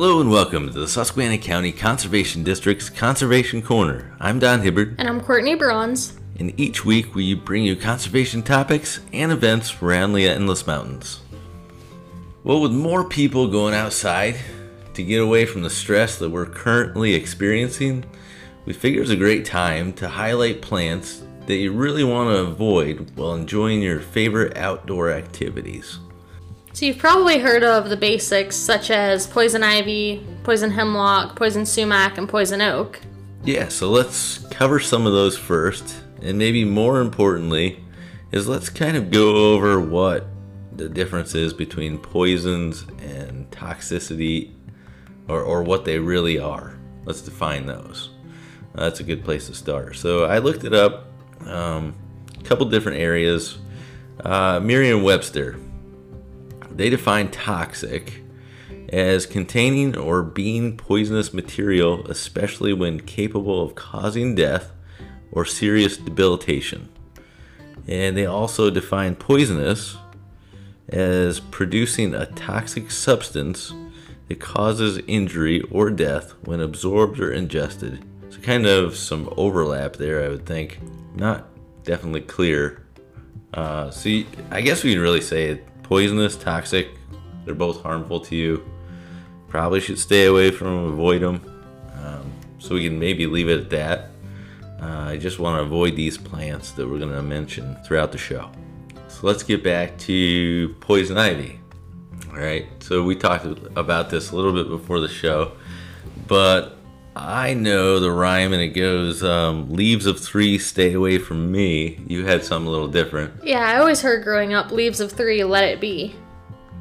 Hello and welcome to the Susquehanna County Conservation District's Conservation Corner. I'm Don Hibbard, And I'm Courtney Bronze. and each week we bring you conservation topics and events around the Endless Mountains. Well, with more people going outside to get away from the stress that we're currently experiencing, we figure it's a great time to highlight plants that you really want to avoid while enjoying your favorite outdoor activities. So you've probably heard of the basics such as poison ivy, poison hemlock, poison sumac, and poison oak. Yeah, so let's cover some of those first, and maybe more importantly, is let's kind of go over what the difference is between poisons and toxicity, or, or what they really are. Let's define those. Uh, that's a good place to start. So I looked it up, um, a couple different areas. Uh, Merriam-Webster, they define toxic as containing or being poisonous material, especially when capable of causing death or serious debilitation. And they also define poisonous as producing a toxic substance that causes injury or death when absorbed or ingested. So, kind of some overlap there, I would think. Not definitely clear. Uh, so, I guess we can really say poisonous, toxic, they're both harmful to you probably should stay away from them, avoid them. Um, so we can maybe leave it at that. Uh, I just want to avoid these plants that we're going to mention throughout the show. So let's get back to poison ivy. All right, so we talked about this a little bit before the show, but I know the rhyme and it goes um, leaves of three stay away from me. You had something a little different. Yeah, I always heard growing up leaves of three, let it be.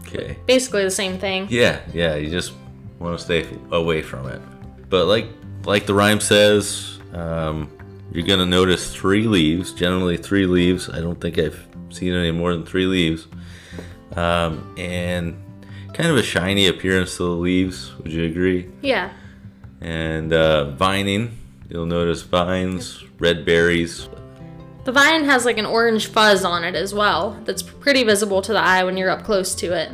Okay. Basically the same thing. Yeah, yeah, you just want to stay away from it. But like like the rhyme says, um, you're gonna notice three leaves. Generally, three leaves. I don't think I've seen any more than three leaves. Um, and kind of a shiny appearance to the leaves. Would you agree? Yeah. And uh, vining. You'll notice vines, red berries. The vine has like an orange fuzz on it as well that's pretty visible to the eye when you're up close to it.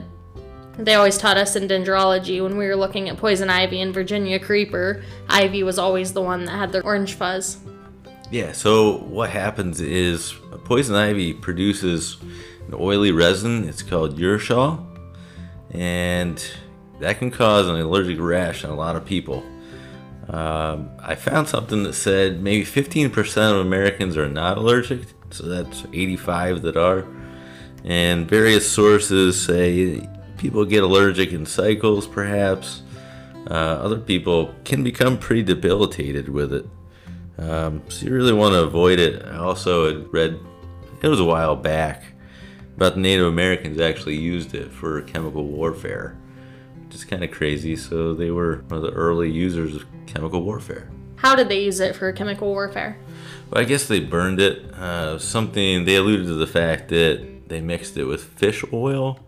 They always taught us in dendrology when we were looking at poison ivy and Virginia creeper, ivy was always the one that had the orange fuzz. Yeah, so what happens is poison ivy produces an oily resin. It's called urushiol, and that can cause an allergic rash on a lot of people. Um, I found something that said maybe 15% of Americans are not allergic, so that's 85 that are. And various sources say people get allergic in cycles, perhaps. Uh, other people can become pretty debilitated with it. Um, so you really want to avoid it. I also had read, it was a while back, about the Native Americans actually used it for chemical warfare, is kind of crazy. So they were one of the early users of chemical warfare. How did they use it for chemical warfare? Well, I guess they burned it. Uh, something they alluded to the fact that they mixed it with fish oil,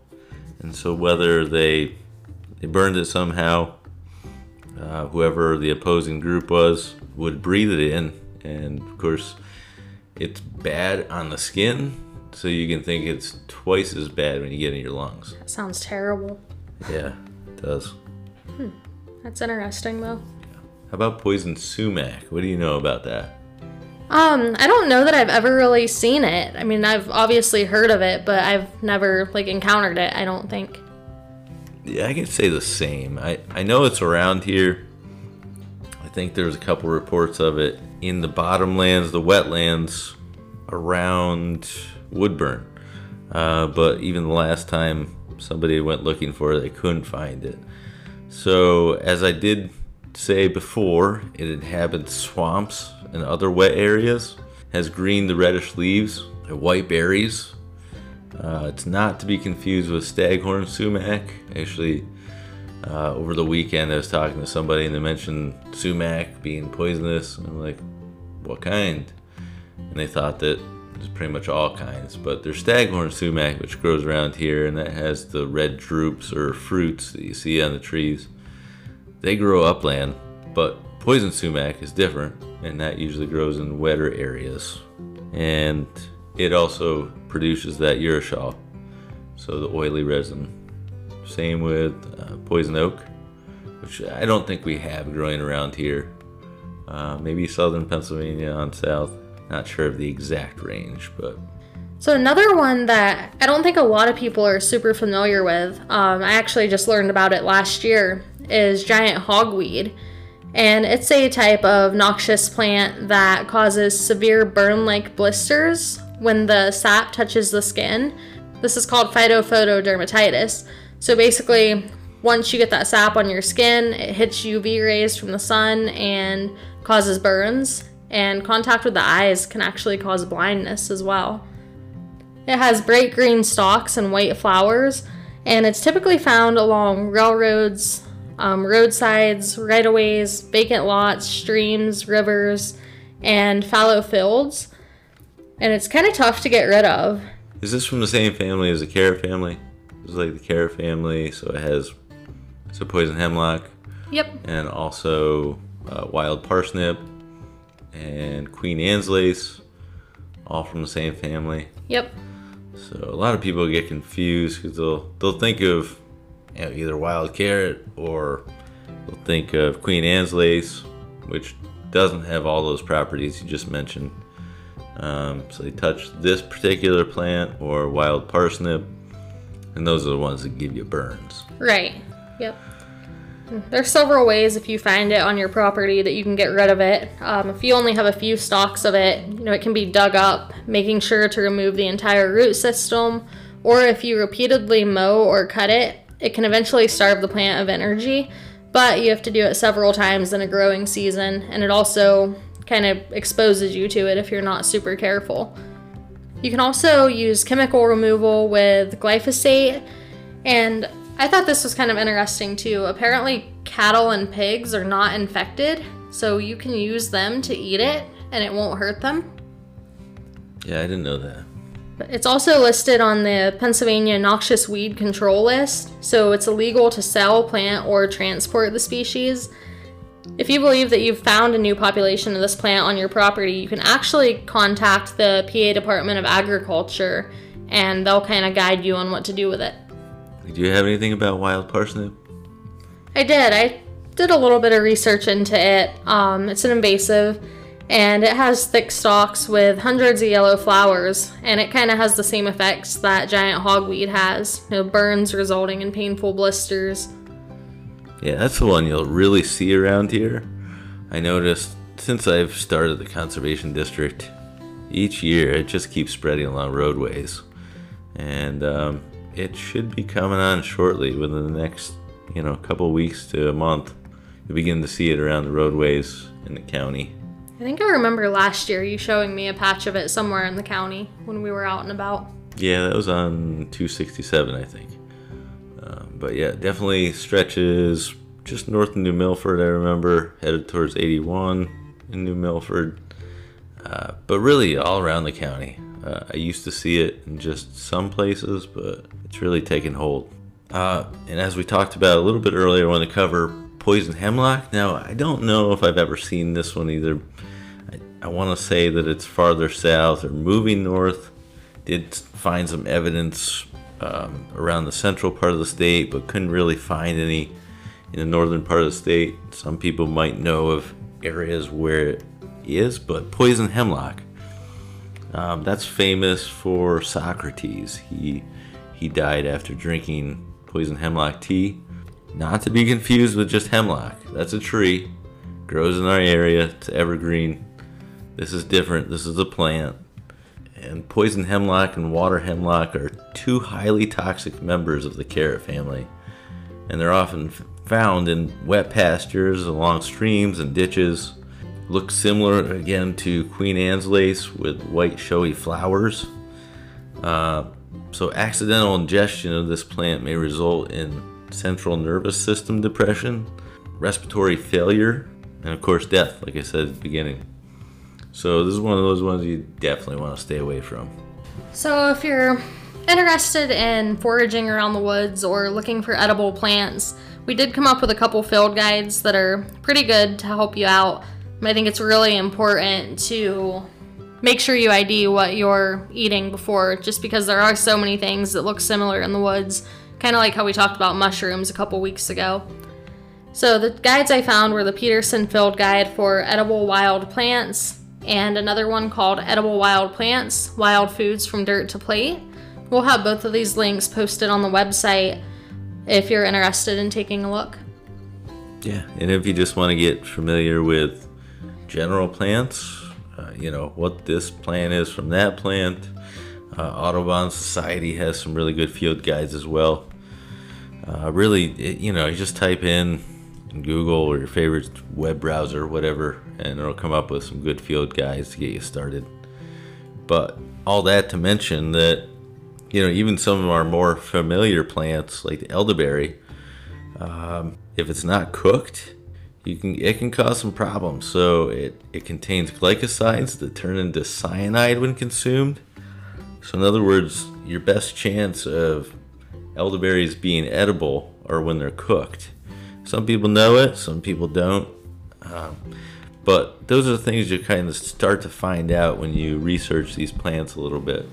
and so whether they they burned it somehow, uh, whoever the opposing group was would breathe it in, and of course, it's bad on the skin, so you can think it's twice as bad when you get in your lungs. That sounds terrible. Yeah, it does. That's interesting though. How about poison sumac? What do you know about that? Um, I don't know that I've ever really seen it. I mean, I've obviously heard of it, but I've never like encountered it, I don't think. Yeah, I can say the same. I, I know it's around here. I think there's a couple reports of it in the bottomlands, the wetlands around Woodbourne. Uh, but even the last time somebody went looking for it, they couldn't find it. So, as I did say before, it inhabits swamps and other wet areas, has green to reddish leaves, and white berries, uh, it's not to be confused with staghorn sumac. Actually, uh, over the weekend, I was talking to somebody and they mentioned sumac being poisonous. I'm like, what kind? And they thought that pretty much all kinds. But there's staghorn sumac, which grows around here, and that has the red drupes or fruits that you see on the trees. They grow upland, but poison sumac is different, and that usually grows in wetter areas. And it also produces that urushiol, so the oily resin. Same with uh, poison oak, which I don't think we have growing around here. Uh, maybe southern Pennsylvania on south. Not sure of the exact range, but So another one that I don't think a lot of people are super familiar with, um, I actually just learned about it last year, is giant hogweed. And it's a type of noxious plant that causes severe burn-like blisters when the sap touches the skin. This is called phytophotodermatitis. So basically, once you get that sap on your skin, it hits UV rays from the sun and causes burns. And contact with the eyes can actually cause blindness as well. It has bright green stalks and white flowers, and it's typically found along railroads, um, roadsides, right of ways, vacant lots, streams, rivers, and fallow fields. And it's kind of tough to get rid of. is this from the same family as the carrot family? It's like the carrot family, so it has it's a poison hemlock Yep. and also uh, wild parsnip and Queen Anne's lace, all from the same family. Yep. So a lot of people get confused because they'll they'll think of you know, either wild carrot or they'll think of Queen Anne's lace, which doesn't have all those properties you just mentioned. Um, so they touch this particular plant or wild parsnip, and those are the ones that give you burns. Right. Yep. There's several ways if you find it on your property that you can get rid of it. Um, if you only have a few stalks of it, you know it can be dug up, making sure to remove the entire root system. Or if you repeatedly mow or cut it, it can eventually starve the plant of energy. But you have to do it several times in a growing season, and it also kind of exposes you to it if you're not super careful. You can also use chemical removal with glyphosate, and I thought this was kind of interesting too. Apparently, cattle and pigs are not infected, so you can use them to eat it and it won't hurt them. Yeah, I didn't know that. But It's also listed on the Pennsylvania Noxious Weed Control List, so it's illegal to sell, plant, or transport the species. If you believe that you've found a new population of this plant on your property, you can actually contact the PA Department of Agriculture and they'll kind of guide you on what to do with it. Do you have anything about wild parsnip? I did. I did a little bit of research into it. Um, it's an invasive, and it has thick stalks with hundreds of yellow flowers, and it kind of has the same effects that giant hogweed has. You know, burns resulting in painful blisters. Yeah, that's the one you'll really see around here. I noticed since I've started the conservation district, each year it just keeps spreading along roadways, and um, it should be coming on shortly within the next, you know, couple weeks to a month. You begin to see it around the roadways in the county. I think I remember last year you showing me a patch of it somewhere in the county when we were out and about. Yeah, that was on 267, I think. Um, but yeah, definitely stretches just north of New Milford, I remember, headed towards 81 in New Milford. Uh, but really, all around the county. Uh, I used to see it in just some places, but it's really taken hold. Uh, and as we talked about a little bit earlier on the cover, poison hemlock. Now, I don't know if I've ever seen this one either. I, I want to say that it's farther south or moving north. Did find some evidence um, around the central part of the state, but couldn't really find any in the northern part of the state. Some people might know of areas where it is, but poison hemlock. Um, that's famous for Socrates. He he died after drinking poison hemlock tea. Not to be confused with just hemlock. That's a tree, grows in our area. It's evergreen. This is different. This is a plant. And poison hemlock and water hemlock are two highly toxic members of the carrot family. And they're often found in wet pastures, along streams and ditches. Look similar again to Queen Anne's lace with white showy flowers. Uh, so, accidental ingestion of this plant may result in central nervous system depression, respiratory failure, and of course, death, like I said at the beginning. So, this is one of those ones you definitely want to stay away from. So, if you're interested in foraging around the woods or looking for edible plants, we did come up with a couple field guides that are pretty good to help you out. I think it's really important to make sure you ID what you're eating before, just because there are so many things that look similar in the woods, kind of like how we talked about mushrooms a couple weeks ago. So the guides I found were the Peterson Field Guide for Edible Wild Plants and another one called Edible Wild Plants Wild Foods from Dirt to Plate. We'll have both of these links posted on the website if you're interested in taking a look. Yeah, and if you just want to get familiar with general plants, uh, you know, what this plant is from that plant, uh, Audubon Society has some really good field guides as well. Uh, really, it, you know, you just type in Google or your favorite web browser, whatever, and it'll come up with some good field guides to get you started. But all that to mention that, you know, even some of our more familiar plants like the elderberry, um, if it's not cooked, you can it can cause some problems. So it, it contains glycosides that turn into cyanide when consumed. So in other words, your best chance of elderberries being edible are when they're cooked. Some people know it, some people don't. Um, but those are things you kind of start to find out when you research these plants a little bit.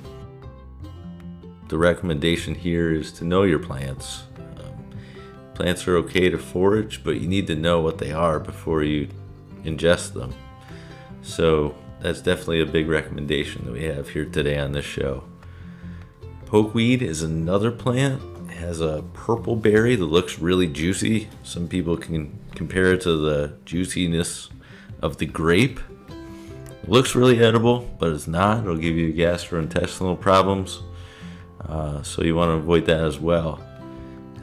The recommendation here is to know your plants. Plants are okay to forage, but you need to know what they are before you ingest them. So that's definitely a big recommendation that we have here today on this show. Pokeweed is another plant. It has a purple berry that looks really juicy. Some people can compare it to the juiciness of the grape. It looks really edible, but it's not. It'll give you gastrointestinal problems. Uh, so you want to avoid that as well.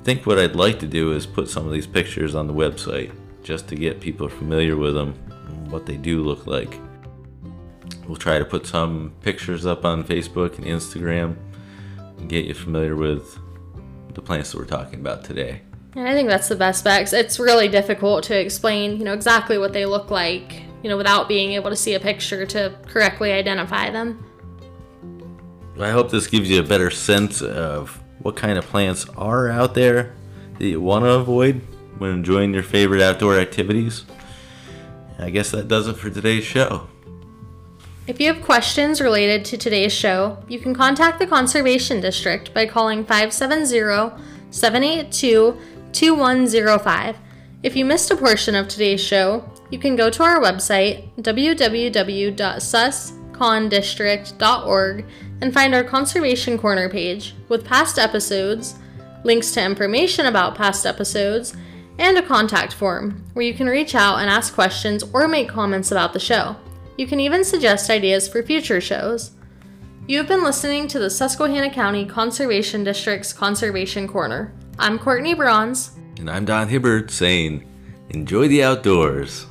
I think what I'd like to do is put some of these pictures on the website just to get people familiar with them, what they do look like. We'll try to put some pictures up on Facebook and Instagram and get you familiar with the plants that we're talking about today. And I think that's the best bet. It's really difficult to explain, you know, exactly what they look like, you know, without being able to see a picture to correctly identify them. I hope this gives you a better sense of what kind of plants are out there that you want to avoid when enjoying your favorite outdoor activities. I guess that does it for today's show. If you have questions related to today's show, you can contact the Conservation District by calling 570 782 2105. If you missed a portion of today's show, you can go to our website, www.suscondistrict.org, and find our Conservation Corner page with past episodes, links to information about past episodes, and a contact form where you can reach out and ask questions or make comments about the show. You can even suggest ideas for future shows. You have been listening to the Susquehanna County Conservation District's Conservation Corner. I'm Courtney Bronze. And I'm Don Hibbert saying, enjoy the outdoors.